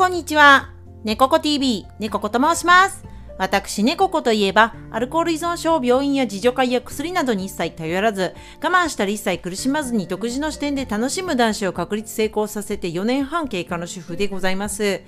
こんにちは。猫子 TV、猫子と申します。私、猫子といえば、アルコール依存症、病院や自助会や薬などに一切頼らず、我慢したり一切苦しまずに独自の視点で楽しむ男子を確立成功させて4年半経過の主婦でございます。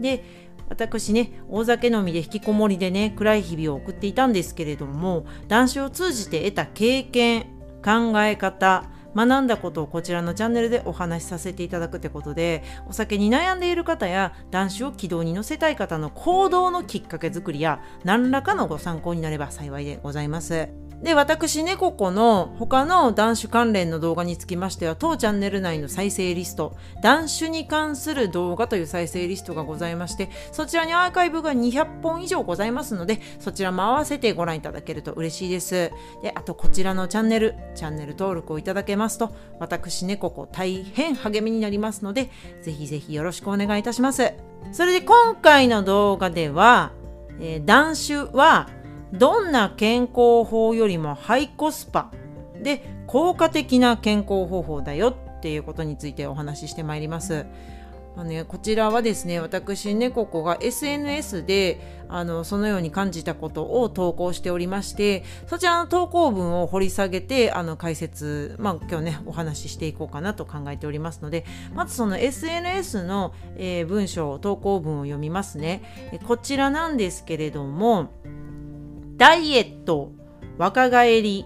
で、私ね、大酒飲みで引きこもりでね、暗い日々を送っていたんですけれども、男子を通じて得た経験、考え方、学んだことをこちらのチャンネルでお話しさせていただくってことでお酒に悩んでいる方や男子を軌道に乗せたい方の行動のきっかけ作りや何らかのご参考になれば幸いでございます。で、私、猫子の他の男子関連の動画につきましては、当チャンネル内の再生リスト、男子に関する動画という再生リストがございまして、そちらにアーカイブが200本以上ございますので、そちらも合わせてご覧いただけると嬉しいです。で、あとこちらのチャンネル、チャンネル登録をいただけますと、私、猫子大変励みになりますので、ぜひぜひよろしくお願いいたします。それで今回の動画では、えー男子はどんな健康法よりもハイコスパで効果的な健康方法だよっていうことについてお話ししてまいります。まあね、こちらはですね私猫子が SNS であのそのように感じたことを投稿しておりましてそちらの投稿文を掘り下げてあの解説、まあ、今日ねお話ししていこうかなと考えておりますのでまずその SNS の、えー文章投稿文を読みますねこちらなんですけれどもダイエット、若返り、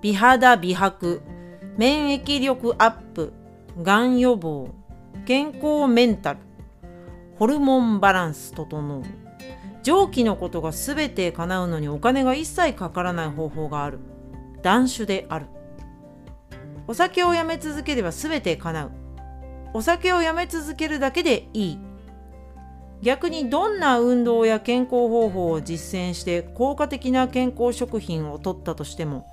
美肌美白、免疫力アップ、がん予防、健康メンタル、ホルモンバランス整う。上記のことが全て叶うのにお金が一切かからない方法がある。断酒である。お酒をやめ続ければ全て叶う。お酒をやめ続けるだけでいい。逆にどんな運動や健康方法を実践して効果的な健康食品をとったとしても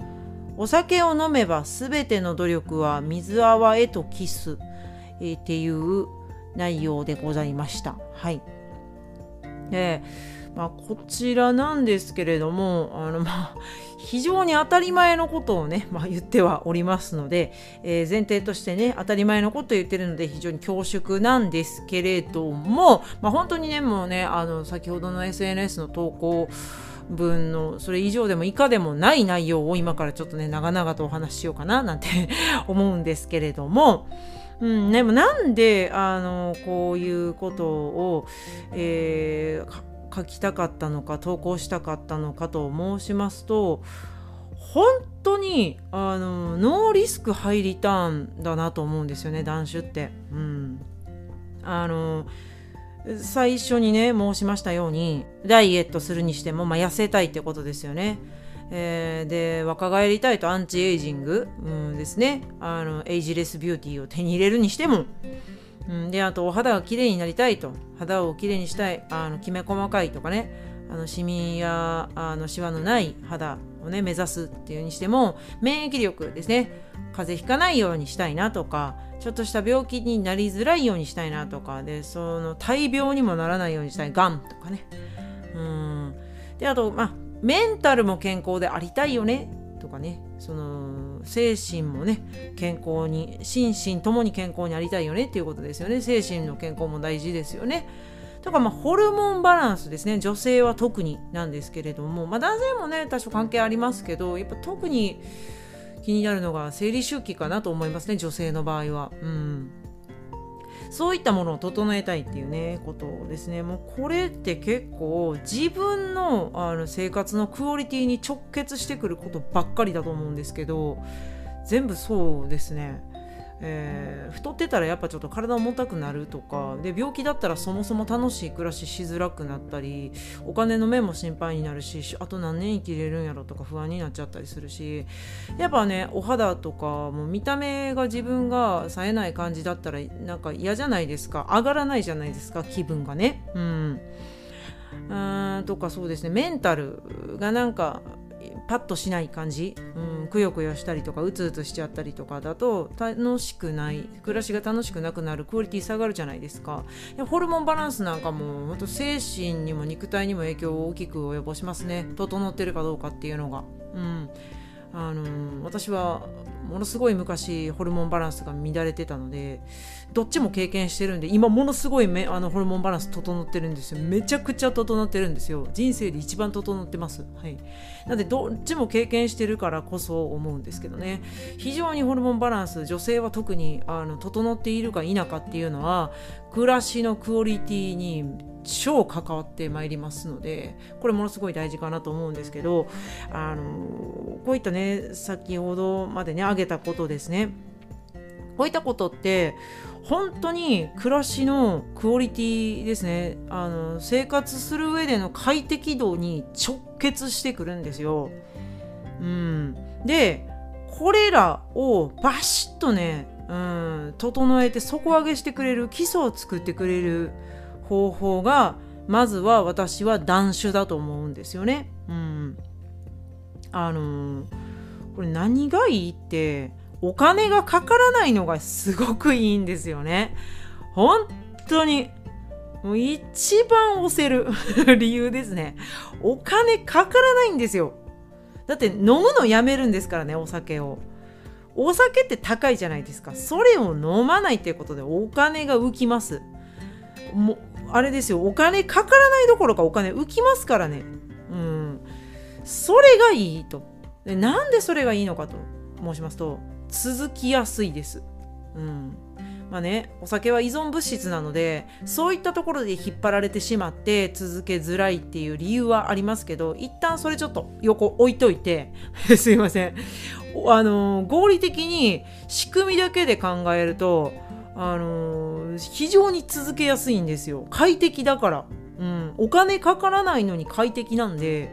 お酒を飲めば全ての努力は水泡へとキス、えっていう内容でございました。はい。で、まあ、こちらなんですけれどもあの、まあ、非常に当たり前のことをね、まあ、言ってはおりますので、えー前提としてね当たり前のことを言ってるので非常に恐縮なんですけれども、まあ、本当にねもうねあの先ほどの SNS の投稿文のそれ以上でも以下でもない内容を今からちょっとね長々とお話ししようかななんて 思うんですけれども。うん、でもなんであのこういうことを、えー書きたかったのか投稿したかったのかと申しますと本当にあのノーリスクハイリターンだなと思うんですよね断酒って。うん、あの最初にね申しましたようにダイエットするにしても、まあ、痩せたいってことですよね。えーで若返りたいとアンチエイジング、うん、ですねあのエイジレスビューティーを手に入れるにしても、うん、であとお肌が綺麗になりたいと。肌を綺麗にしたい。あのきめ細かいとかね。あのシミやあのシワのない肌をね目指すっていうにしても免疫力ですね。風邪ひかないようにしたいなとかちょっとした病気になりづらいようにしたいなとかでその大病にもならないようにしたい。がんとかね。うん。であとまあメンタルも健康でありたいよね。とかね。その精神もね健康に心身ともに健康にありたいよねっていうことですよね。精神の健康も大事ですよね。とかまあホルモンバランスですね。女性は特になんですけれども、まあ、男性もね多少関係ありますけどやっぱ特に気になるのが生理周期かなと思いますね女性の場合は。うん。そういったものを整えたいっていうねことですねもうこれって結構自分のあの生活のクオリティに直結してくることばっかりだと思うんですけど全部そうですね。えー太ってたらやっぱちょっと体重たくなるとかで病気だったらそもそも楽しい暮らししづらくなったりお金の面も心配になるしあと何年生きれるんやろとか不安になっちゃったりするしやっぱねお肌とかも見た目が自分が冴えない感じだったらなんか嫌じゃないですか？上がらないじゃないですか？気分がね。うん。うんとかそうですね。メンタルがなんかパッとしない感じ、うん、くよくよしたりとかうつうつしちゃったりとかだと楽しくない暮らしが楽しくなくなるクオリティ下がるじゃないですか。ホルモンバランスなんかも本当精神にも肉体にも影響を大きく及ぼしますね。整ってるかどうかっていうのが、うん、あの私はものすごい昔ホルモンバランスが乱れてたのでどっちも経験してるんで今ものすごいめあのホルモンバランス整ってるんですよ。めちゃくちゃ整ってるんですよ。人生で一番整ってます。はい。なのでどっちも経験してるからこそ思うんですけどね。非常にホルモンバランス女性は特にあの整っているか否かっていうのは暮らしのクオリティに超関わってまいりますのでこれものすごい大事かなと思うんですけどあのこういったね先ほどまでね挙げたことですね。こういったことって本当に暮らしのクオリティですね。あの生活する上での快適度に直結してくるんですよ。うん、でこれらをバシッとね、うん、整えて底上げしてくれる基礎を作ってくれる方法がまずは私は断酒だと思うんですよね。うん、あのこれ何がいいってお金がかからないのがすごくいいんですよね。本当に。もう一番押せる 理由ですね。お金かからないんですよ。だって飲むのやめるんですからね、お酒を。お酒って高いじゃないですか。それを飲まないっていうことでお金が浮きます。もあれですよ、お金かからないどころかお金浮きますからね。うん。それがいいと。でなんでそれがいいのかと申しますと、続きやすいです。うんまあね、お酒は依存物質なのでそういったところで引っ張られてしまって続けづらいっていう理由はありますけど一旦それちょっと横置いといて すいませんあの合理的に仕組みだけで考えるとあの非常に続けやすいんですよ。快適だから、うん、お金かからないのに快適なんで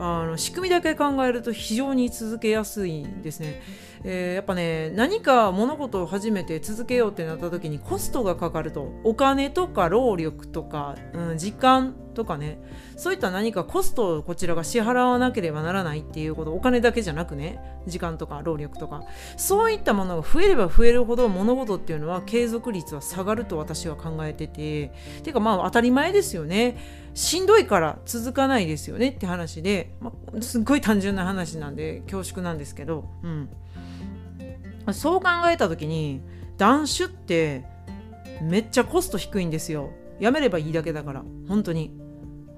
あの仕組みだけ考えると非常に続けやすいんですね。えー、やっぱね何か物事を始めて続けようってなった時にコストがかかると。お金とか労力とか、うん、時間とかね。そういった何かコストをこちらが支払わなければならないっていうこと。お金だけじゃなくね。時間とか労力とか。そういったものが増えれば増えるほど物事っていうのは継続率は下がると私は考えてて。てかまあ当たり前ですよね。しんどいから続かないですよねって話で、まあ、すっごい単純な話なんで恐縮なんですけど、うん、そう考えた時に断酒ってめっちゃコスト低いんですよ。やめればいいだけだから。本当に。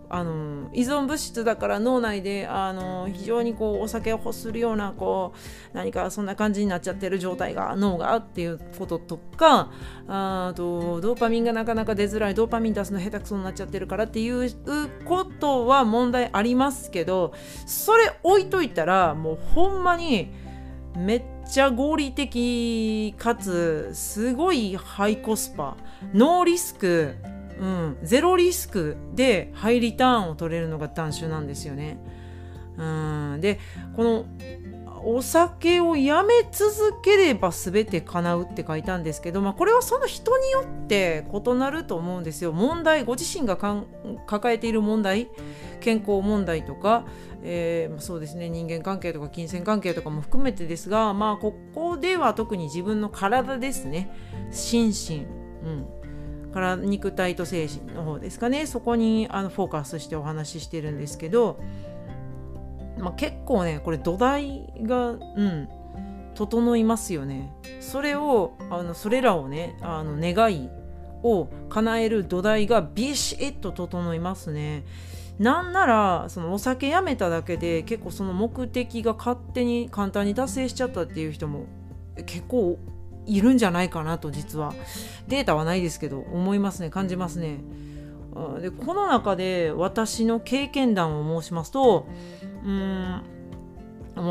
あの依存物質だから脳内であの非常にこうお酒を欲するようなこう何かそんな感じになっちゃってる状態が脳がっていうこととかあとドーパミンがなかなか出づらいドーパミン出すの下手くそになっちゃってるからっていうことは問題ありますけどそれ置いといたらもうほんまにめっちゃ合理的かつすごいハイコスパ。ノーリスク、うん、ゼロリスクでハイリターンを取れるのが断酒なんですよね。うん、でこのお酒をやめ続ければ全て叶うって書いたんですけど、まあ、これはその人によって異なると思うんですよ。問題ご自身が抱えている問題健康問題とか、えー、そうですね。人間関係とか金銭関係とかも含めてですがまあここでは特に自分の体ですね。心身、うん、から肉体と精神の方ですかね。そこにあのフォーカスしてお話ししてるんですけど、まあ、結構ねこれ土台がうん整いますよねそれをあのそれらをねあの願いを叶える土台がビシッと整いますね。なんならそのお酒やめただけで結構その目的が勝手に簡単に達成しちゃったっていう人も結構いるんじゃないかなと実はデータはないですけど思いますね感じますね。でこの中で私の経験談を申しますとうん。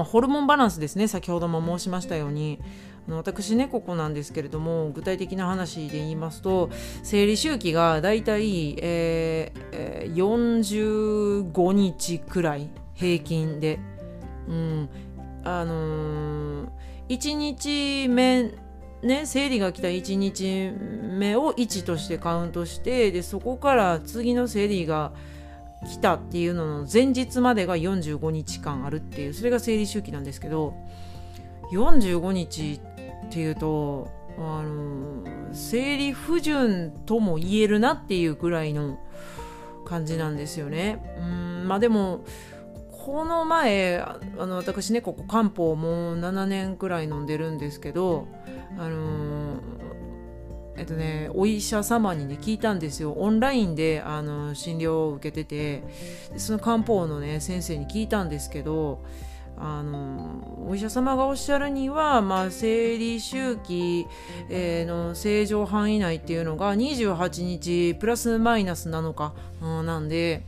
ホルモンバランスですね。先ほども申しましたように。私ねここなんですけれども具体的な話で言いますと生理周期がだいたい、えー、45日くらい平均で、うん、あのー、1日目ね生理が来た1日目を1としてカウントしてでそこから次の生理が来たっていうのの前日までが45日間あるっていうそれが生理周期なんですけど45日っていうとあの生理不順とも言えるなっていうぐらいの感じなんですよね。うんまあでもこの前あの私ねここ漢方もう7年くらい飲んでるんですけどあのえっとね、お医者様にね聞いたんですよオンラインであの診療を受けててその漢方のね先生に聞いたんですけどあのお医者様がおっしゃるには、まあ、生理周期、えー、の正常範囲内っていうのが28日プラスマイナス7日、うん、なんで。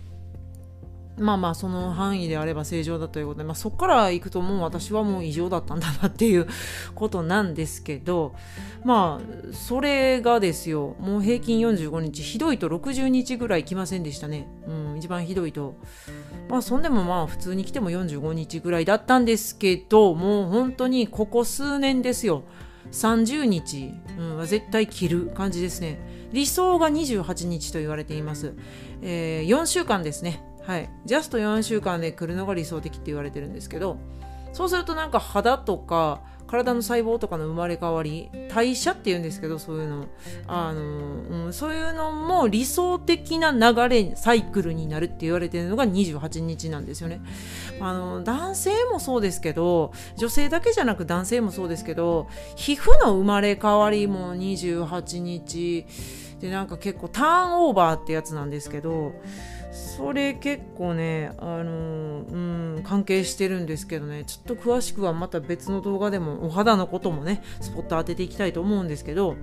まあまあその範囲であれば正常だということで、まあ、そこから行くともう私はもう異常だったんだなっていうことなんですけどまあそれがですよもう平均45日ひどいと60日ぐらい来ませんでしたね、うん、一番ひどいと。まあそんでもまあ普通に来ても45日ぐらいだったんですけどもう本当にここ数年ですよ。30日、うん、絶対切る感じですね。理想が28日と言われています、えー、4週間ですね。はい。ジャスト4週間で来るのが理想的って言われてるんですけどそうするとなんか肌とか体の細胞とかの生まれ変わり代謝っていうんですけどそういうの。あの、うん、そういうのも理想的な流れサイクルになるって言われてるのが28日なんですよね。あの男性もそうですけど女性だけじゃなく男性もそうですけど皮膚の生まれ変わりも28日でなんか結構ターンオーバーってやつなんですけどそれ結構ね、あの、うん、関係してるんですけどね、ちょっと詳しくはまた別の動画でもお肌のこともね、スポット当てていきたいと思うんですけど、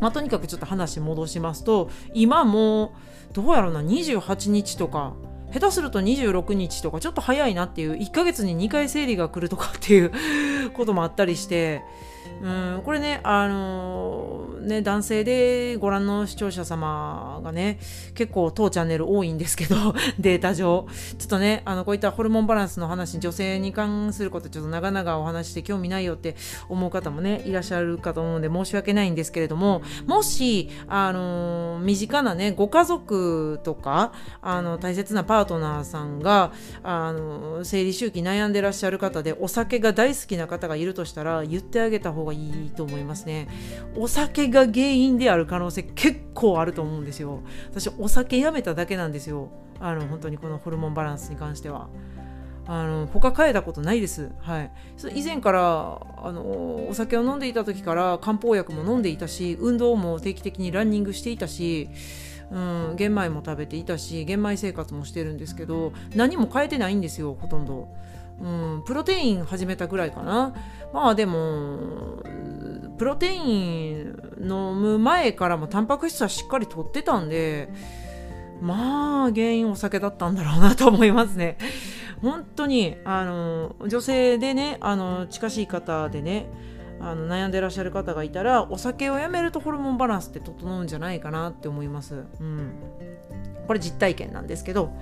まあ、とにかくちょっと話戻しますと、今もどうやろうな、28日とか、下手すると26日とかちょっと早いなっていう1ヶ月に2回生理が来るとかっていうこともあったりしてうんこれねあのー、ね男性でご覧の視聴者様がね結構当チャンネル多いんですけど データ上。ちょっとねあのこういったホルモンバランスの話女性に関することちょっと長々お話して興味ないよって思う方もねいらっしゃるかと思うんで申し訳ないんですけれどももしあのー、身近なねご家族とかあの大切なパートナーさんがあの生理周期悩んでらっしゃる方でお酒が大好きな方がいるとしたら言ってあげた方が方がいいと思いますね。お酒が原因である可能性結構あると思うんですよ。私お酒やめただけなんですよ。あの本当にこのホルモンバランスに関しては。あの他変えたことないです。はい、以前からあのお酒を飲んでいた時から漢方薬も飲んでいたし運動も定期的にランニングしていたし、うん、玄米も食べていたし玄米生活もしてるんですけど何も変えてないんですよほとんど。うん、プロテイン始めたぐらいかな。まあでも、プロテイン飲む前からもタンパク質はしっかりとってたんで、まあ原因お酒だったんだろうなと思いますね。本当に、あの、女性でね、あの、近しい方でね、あの悩んでらっしゃる方がいたらお酒をやめるとホルモンバランスって整うんじゃないかなって思います。うん、これ実体験なんですけど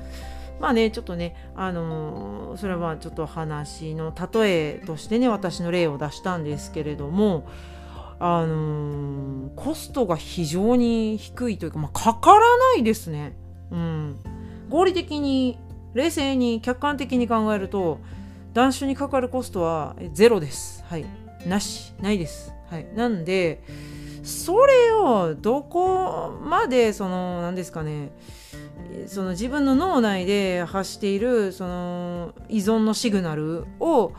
まあねちょっとねあのー、それはちょっと話の例えとしてね私の例を出したんですけれどもあのー、コストが非常に低いというか、まあ、かからないですね。うん、合理的に冷静に客観的に考えると断酒にかかるコストはゼロです。はい。なし。ないです。はい。なんで、それをどこまで、その、何ですかね、その自分の脳内で発しているその依存のシグナルを、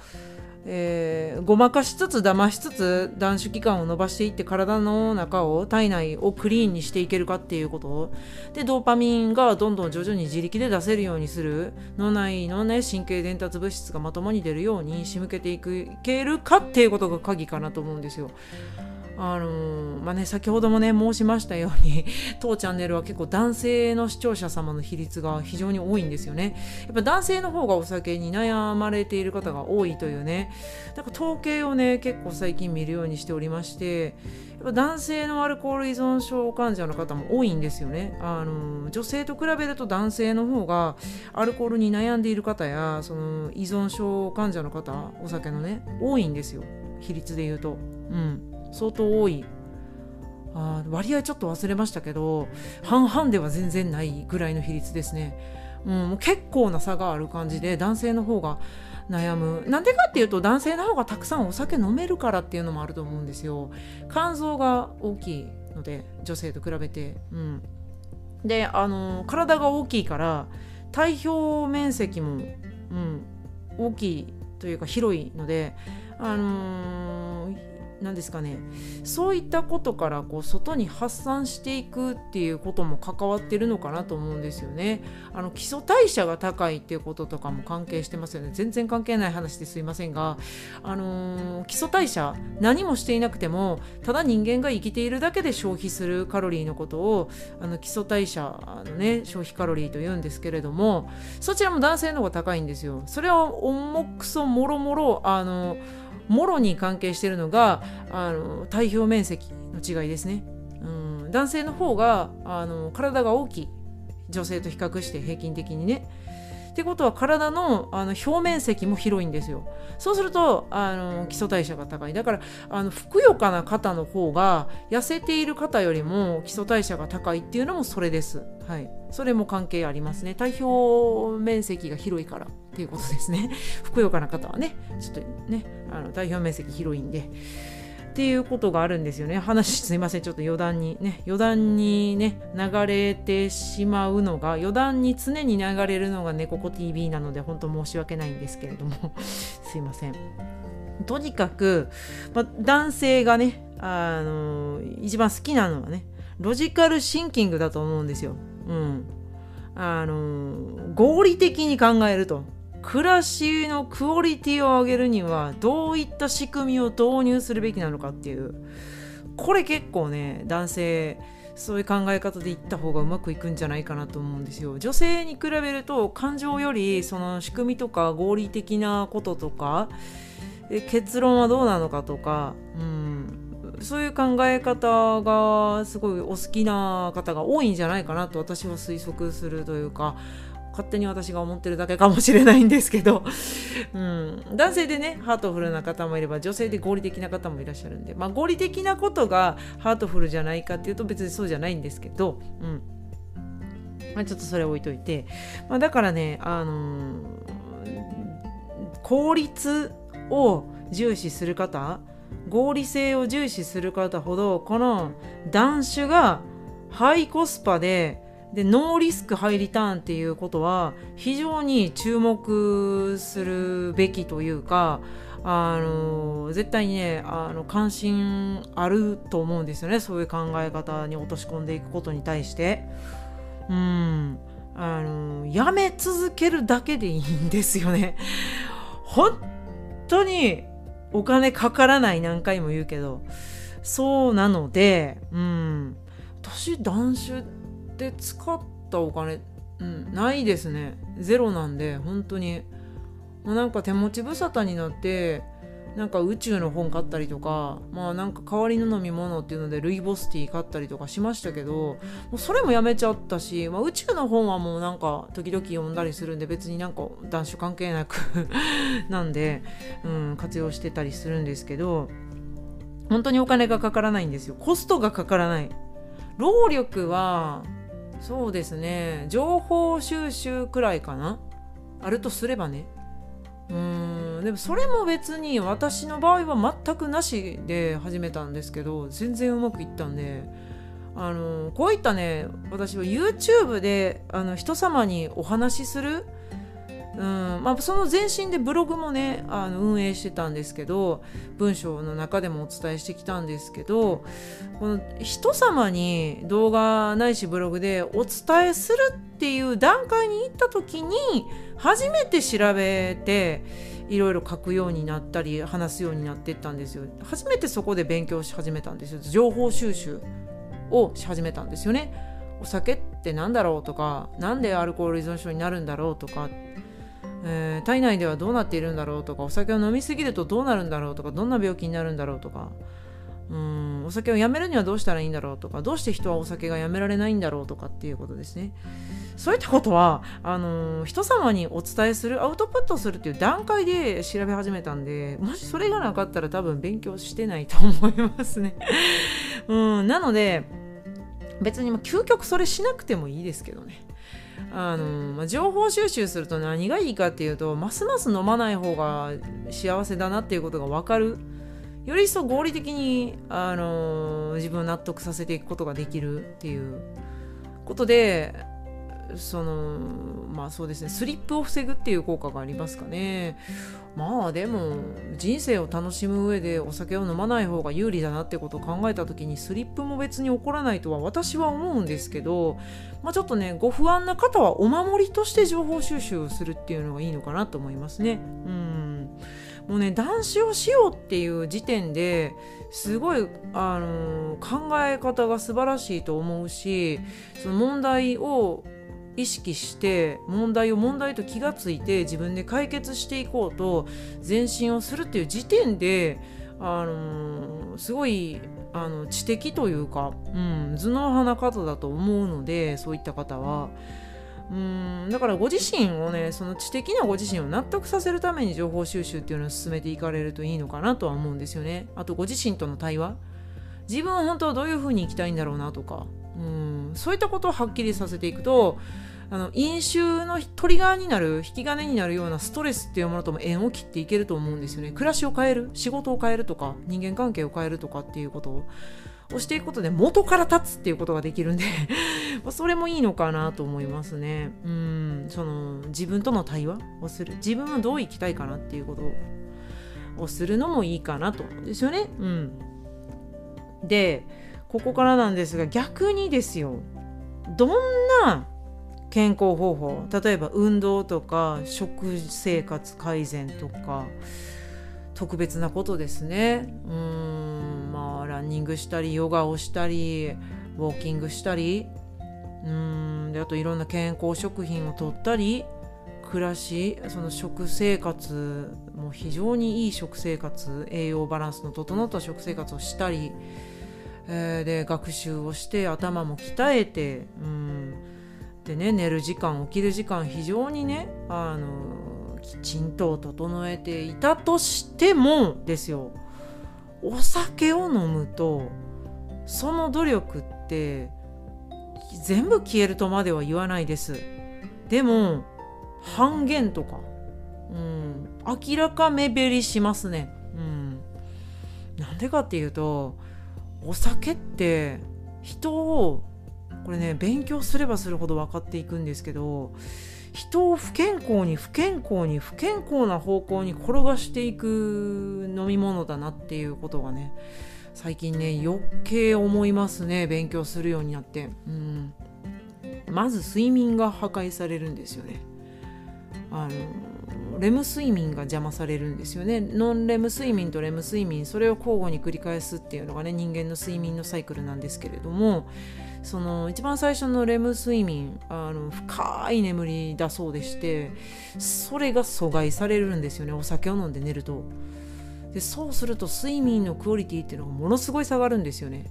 えー、ごまかしつつ騙しつつ断酒期間を伸ばしていって体の中を体内をクリーンにしていけるかっていうことでドーパミンがどんどん徐々に自力で出せるようにする脳内のね神経伝達物質がまともに出るように仕向けていけるかっていうことが鍵かなと思うんですよ。あのー、まあね、先ほどもね申しましたように 当チャンネルは結構男性の視聴者様の比率が非常に多いんですよね。やっぱ男性の方がお酒に悩まれている方が多いというね。なんか統計をね結構最近見るようにしておりましてやっぱ男性のアルコール依存症患者の方も多いんですよね。あの女性と比べると男性の方がアルコールに悩んでいる方やその依存症患者の方お酒のね多いんですよ。比率で言うと。うん。相当多い。あ割合ちょっと忘れましたけど半々では全然ないぐらいの比率ですね、うん、結構な差がある感じで男性の方が悩む。なんでかっていうと男性の方がたくさんお酒飲めるからっていうのもあると思うんですよ。肝臓が大きいので女性と比べて。うん。であの体が大きいから体表面積もうん、大きいというか広いのであのー何ですかねそういったことからこう外に発散していくっていうことも関わってるのかなと思うんですよね。あの基礎代謝が高いっていうこととかも関係してますよね。全然関係ない話ですいませんが、あのー、基礎代謝何もしていなくてもただ人間が生きているだけで消費するカロリーのことをあの基礎代謝のね消費カロリーと言うんですけれどもそちらも男性の方が高いんですよ。それは重くそもろもろあのーもろに関係しているのがあの体表面積の違いですね。うん、男性の方があの体が大きい女性と比較して平均的にね。ってことは体のあの表面積も広いんですよ。そうするとあの基礎代謝が高い。だからあのふくよかな方の方が痩せている方よりも基礎代謝が高いっていうのもそれです。はい。それも関係ありますね。体表面積が広いからっていうことですね。ふくよかな方はね、ちょっとね、あの体表面積広いんで。っていうことがあるんですよね。話すいません。ちょっと余談にね、余談にね、流れてしまうのが、余談に常に流れるのが猫子 TV なので、本当申し訳ないんですけれども、すいません。とにかく、ま男性がね、あの一番好きなのはね、ロジカルシンキングだと思うんですよ。うん。あの合理的に考えると。暮らしのクオリティを上げるにはどういった仕組みを導入するべきなのかっていうこれ結構ね男性そういう考え方でいった方がうまくいくんじゃないかなと思うんですよ。女性に比べると感情よりその仕組みとか合理的なこととか結論はどうなのかとか、うん、そういう考え方がすごいお好きな方が多いんじゃないかなと私は推測するというか勝手に私が思ってるだけかもしれないんですけど、うん、男性でねハートフルな方もいれば女性で合理的な方もいらっしゃるんで、まあ、合理的なことがハートフルじゃないかっていうと別にそうじゃないんですけど、うん。まあ、ちょっとそれ置いといて、まあ、だからね、あのー、効率を重視する方合理性を重視する方ほどこの断種がハイコスパででノーリスクハイリターンっていうことは非常に注目するべきというかあの絶対にねあの関心あると思うんですよね。そういう考え方に落とし込んでいくことに対して。うん。あのやめ続けるだけでいいんですよね。本当にお金かからない何回も言うけど。そうなのでうん。私男子で使ったお金、うん、ないですね。ゼロなんで本当に。もうなんか手持ち無沙汰になってなんか宇宙の本買ったりとかまあなんか代わりの飲み物っていうのでルイボスティー買ったりとかしましたけどもうそれもやめちゃったし、まあ、宇宙の本はもうなんか時々読んだりするんで別になんか男子関係なく なんで、うん、活用してたりするんですけど本当にお金がかからないんですよ。コストがかからない。労力はそうですね。情報収集くらいかな。あるとすればね。うーん。でもそれも別に私の場合は全くなしで始めたんですけど全然うまくいったんで。あのこういったね私は YouTube であの人様にお話しするうん。まあ、その前身でブログもねあの運営してたんですけど文章の中でもお伝えしてきたんですけどこの人様に動画ないしブログでお伝えするっていう段階に行った時に初めて調べていろいろ書くようになったり話すようになっていったんですよ。初めてそこで勉強し始めたんですよ。情報収集をし始めたんですよね。お酒って何だろうとか何でアルコール依存症になるんだろうとかえー、体内ではどうなっているんだろうとかお酒を飲みすぎるとどうなるんだろうとかどんな病気になるんだろうとか。うんお酒をやめるにはどうしたらいいんだろうとかどうして人はお酒がやめられないんだろうとかっていうことですね。そういったことはあのー、人様にお伝えするアウトプットするっていう段階で調べ始めたんでもしそれがなかったら多分勉強してないと思いますね。うんなので別に究極それしなくてもいいですけどね。あの、まあ、情報収集すると何がいいかっていうとますます飲まない方が幸せだなっていうことが分かる。より一層合理的に、あの自分を納得させていくことができるっていうことでそのまあそうですねスリップを防ぐっていう効果がありますかねまあでも人生を楽しむ上でお酒を飲まない方が有利だなってことを考えた時にスリップも別に起こらないとは私は思うんですけど、まあ、ちょっとねご不安な方はお守りとして情報収集をするっていうのがいいのかなと思いますね。うんもうね男子をしようっていう時点ですごい、あのー、考え方が素晴らしいと思うしその問題を意識して問題を問題と気がついて自分で解決していこうと前進をするっていう時点で、あのー、すごいあの知的というか、うん、頭脳派な方だと思うのでそういった方は。うんだからご自身をねその知的なご自身を納得させるために情報収集っていうのを進めていかれるといいのかなとは思うんですよね。あとご自身との対話。自分は本当はどういうふうに生きたいんだろうなとか。うんそういったことをはっきりさせていくとあの飲酒のトリガーになる引き金になるようなストレスっていうものとも縁を切っていけると思うんですよね。暮らしを変える仕事を変えるとか人間関係を変えるとかっていうことををしていくことで元から立つっていうことができるんで それもいいのかなと思いますね。うんその自分との対話をする。自分はどう生きたいかなっていうことをするのもいいかなと思うんですよね。うん。でここからなんですが逆にですよ。どんな健康方法。例えば運動とか食生活改善とか特別なことですね。うんまあランニングしたりヨガをしたりウォーキングしたり。うんであといろんな健康食品をとったり暮らしその食生活も非常にいい食生活栄養バランスの整った食生活をしたり、えー、で学習をして頭も鍛えてうんでね寝る時間起きる時間非常にねあのきちんと整えていたとしてもですよ。お酒を飲むとその努力って全部消えるとまでは言わないです。でも半減とか、うん、明らか目減りしますね、うん、なんでかっていうとお酒って人をこれね勉強すればするほど分かっていくんですけど人を不健康に不健康に不健康な方向に転がしていく飲み物だなっていうことがね最近ね余計思いますね勉強するようになって。うん。まず睡眠が破壊されるんですよね。あのレム睡眠が邪魔されるんですよね。ノンレム睡眠とレム睡眠それを交互に繰り返すっていうのがね人間の睡眠のサイクルなんですけれどもその一番最初のレム睡眠あの深い眠りだそうでしてそれが阻害されるんですよね。お酒を飲んで寝ると。でそうすると睡眠のクオリティっていうのがものすごい下がるんですよね。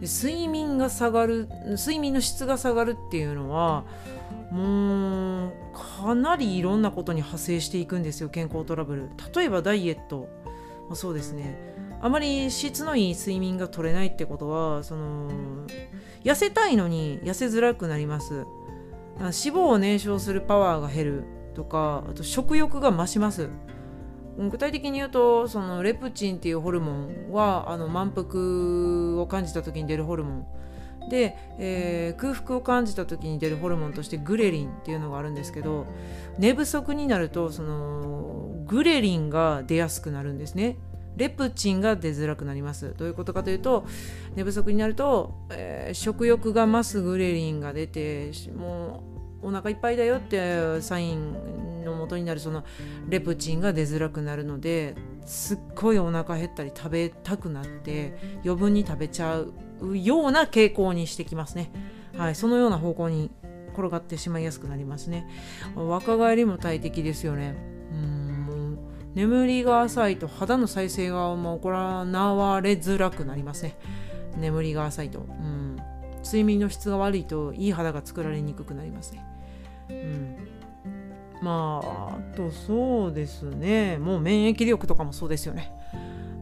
で睡眠が下がる睡眠の質が下がるっていうのはもうかなりいろんなことに派生していくんですよ健康トラブル。例えばダイエット。もそうですね。あまり質のいい睡眠が取れないってことはその痩せたいのに痩せづらくなります。脂肪を燃焼するパワーが減るとかあと食欲が増します。具体的に言うとそのレプチンっていうホルモンはあの満腹を感じた時に出るホルモン。で、えー、空腹を感じた時に出るホルモンとしてグレリンっていうのがあるんですけど寝不足になるとそのグレリンが出やすくなるんですね。レプチンが出づらくなりますどういうことかというと寝不足になると、えー、食欲が増すグレリンが出てもうお腹いっぱいだよってサインの元になるそのレプチンが出づらくなるのですっごいお腹減ったり食べたくなって余分に食べちゃうような傾向にしてきますね。はい、そのような方向に転がってしまいやすくなりますね。若返りも大敵ですよね。うん眠りが浅いと肌の再生が行われづらくなりますね眠りが浅いと、うん、睡眠の質が悪いといい肌が作られにくくなりますね、うん、まああとそうですね。もう免疫力とかもそうですよね。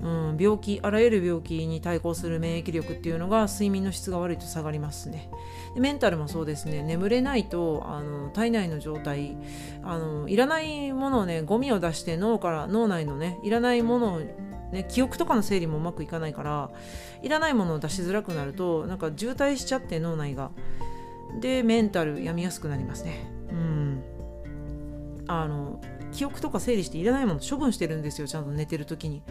うん、病気あらゆる病気に対抗する免疫力っていうのが睡眠の質が悪いと下がりますね。でメンタルもそうですね。眠れないとあの体内の状態あのいらないものをねゴミを出して脳から脳内のねいらないものをね、記憶とかの整理もうまくいかないからいらないものを出しづらくなるとなんか渋滞しちゃって脳内が。でメンタル病みやすくなりますね。うん。あの記憶とか整理していらないもの処分してるんですよちゃんと寝てる時に。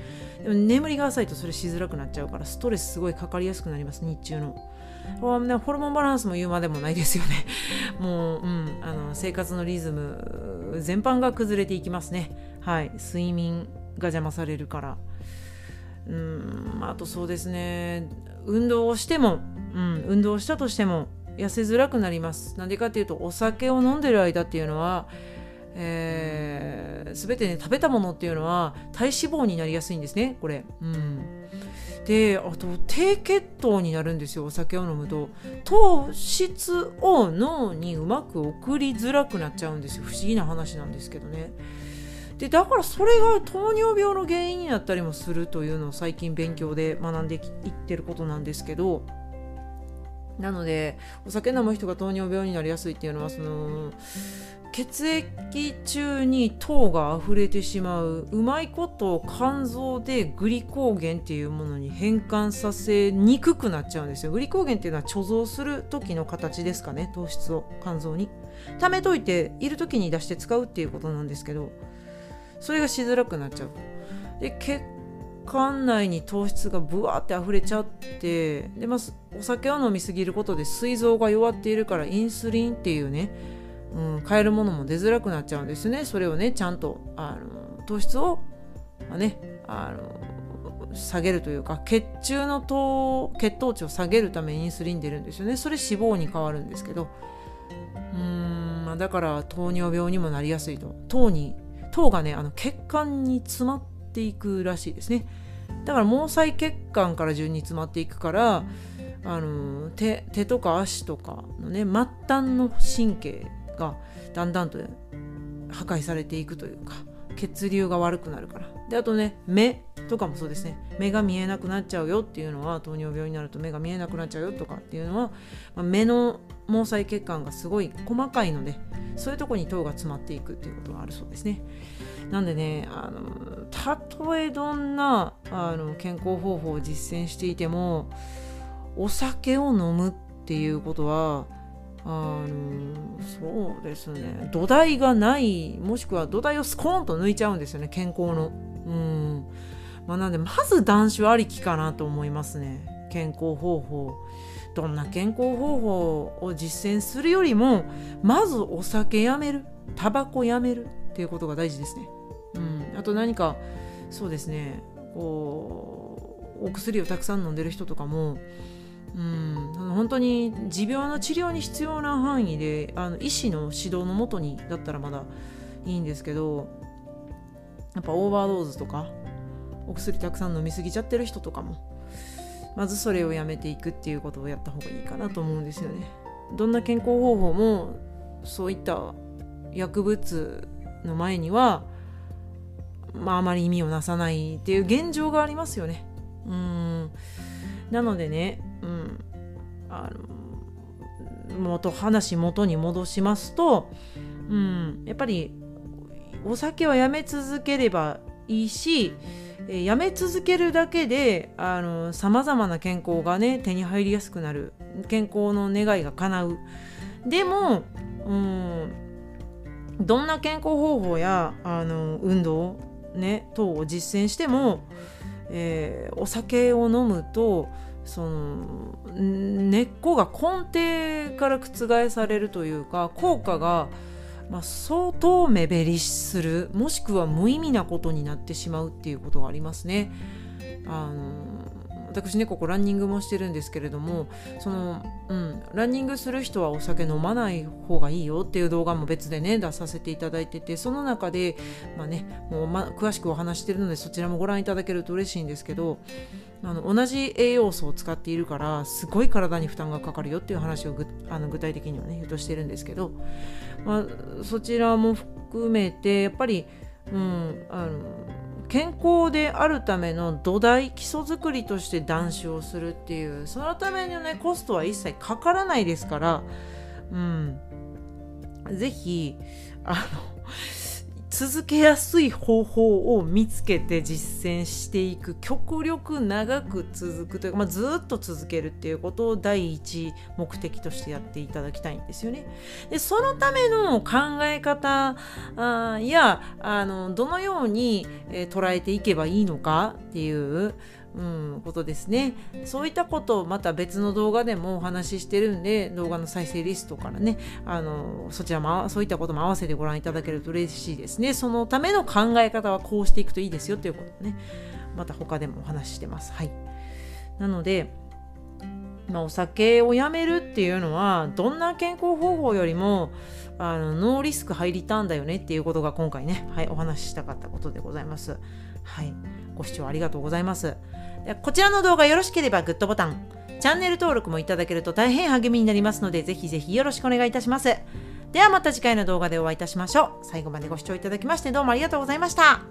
でも眠りが浅いとそれしづらくなっちゃうからストレスすごいかかりやすくなります日中の。ホルモンバランスも言うまでもないですよね。もう、うん、あの生活のリズム全般が崩れていきますね。はい。睡眠が邪魔されるから。うんあとそうですね。運動をしても、うん、運動したとしても痩せづらくなります。なんでかっていうとお酒を飲んでる間っていうのはえー、全てね食べたものっていうのは体脂肪になりやすいんですねこれ。うん。であと低血糖になるんですよお酒を飲むと。糖質を脳にうまく送りづらくなっちゃうんですよ。不思議な話なんですけどね。でだからそれが糖尿病の原因になったりもするというのを最近勉強で学んでいってることなんですけど。なのでお酒飲む人が糖尿病になりやすいっていうのはその血液中に糖が溢れてしまううまいことを肝臓でグリコーゲンっていうものに変換させにくくなっちゃうんですよ。グリコーゲンっていうのは貯蔵する時の形ですかね糖質を肝臓に。貯めといている時に出して使うっていうことなんですけどそれがしづらくなっちゃう。で血管内に糖質がブワーって溢れちゃってで、まあ、お酒を飲みすぎることで膵臓が弱っているからインスリンっていうねうん、買えるものも出づらくなっちゃうんですね。それをねちゃんとあの糖質を、まあ、ねあの下げるというか血中の糖血糖値を下げるためインスリン出るんですよね。それ脂肪に変わるんですけど。うん、まあ、だから糖尿病にもなりやすいと。糖に糖がねあの血管に詰まっていくらしいですね。だから毛細血管から順に詰まっていくからあの手手とか足とかのね末端の神経がだんだんと破壊されていくというか血流が悪くなるから。であとね目とかもそうですね。目が見えなくなっちゃうよっていうのは糖尿病になると目が見えなくなっちゃうよとかっていうのは、まあ、目の毛細血管がすごい細かいのでそういうとこに糖が詰まっていくっていうことがあるそうですね。なんでねあのたとえどんなあの健康方法を実践していてもお酒を飲むっていうことはあのそうですね。土台がないもしくは土台をスコーンと抜いちゃうんですよね健康の。うん。まあなんでまず断酒ありきかなと思いますね。健康方法。どんな健康方法を実践するよりもまずお酒やめる。タバコやめる。っていうことが大事ですね。うん。あと何かそうですね。こうお薬をたくさん飲んでる人とかもうん本当に持病の治療に必要な範囲であの医師の指導のもとにだったらまだいいんですけどやっぱオーバードーズとかお薬たくさん飲みすぎちゃってる人とかもまずそれをやめていくっていうことをやった方がいいかなと思うんですよね。どんな健康方法もそういった薬物の前には、まあ、あまり意味をなさないっていう現状がありますよね。うんなのでねうん、あの元話元に戻しますと、うん、やっぱりお酒はやめ続ければいいし、えー、やめ続けるだけでさまざまな健康がね手に入りやすくなる。健康の願いが叶う。でも、うん、どんな健康方法やあの運動、ね、等を実践しても、えー、お酒を飲むとその根っこが根底から覆されるというか効果が、まあ、相当目減りするもしくは無意味なことになってしまうっていうことがありますね。あの私ねここランニングもしてるんですけれどもその、うん、ランニングする人はお酒飲まない方がいいよっていう動画も別でね出させていただいててその中で、まあね、もう、ま、詳しくお話してるのでそちらもご覧いただけると嬉しいんですけどあの同じ栄養素を使っているからすごい体に負担がかかるよっていう話をあの具体的にはね言うとしてるんですけど、まあ、そちらも含めてやっぱり、うん、あの健康であるための土台基礎作りとして断酒をするっていうそのためのねコストは一切かからないですから、うん、ぜひあの続けやすい方法を見つけて実践していく極力長く続くというか、まあ、ずっと続けるっていうことを第一目的としてやっていただきたいんですよね。でそのための考え方あやあのどのように、え、捉えていけばいいのかっていううん、ことですね。そういったことをまた別の動画でもお話ししてるんで、動画の再生リストからね、あの、そちらも、そういったことも合わせてご覧いただけると嬉しいですね。そのための考え方はこうしていくといいですよということね、また他でもお話ししてます。はい。なので、ま、お酒をやめるっていうのは、どんな健康方法よりも、あのノーリスクハイリターンだよねっていうことが今回ね、はい、お話ししたかったことでございます。はい。ご視聴ありがとうございます。こちらの動画よろしければグッドボタン、チャンネル登録もいただけると大変励みになりますので、ぜひぜひよろしくお願いいたします。ではまた次回の動画でお会いいたしましょう。最後までご視聴いただきましてどうもありがとうございました。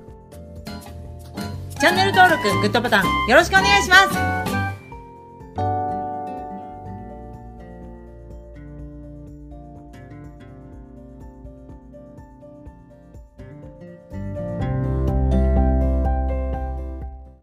チャンネル登録、グッドボタンよろしくお願いします。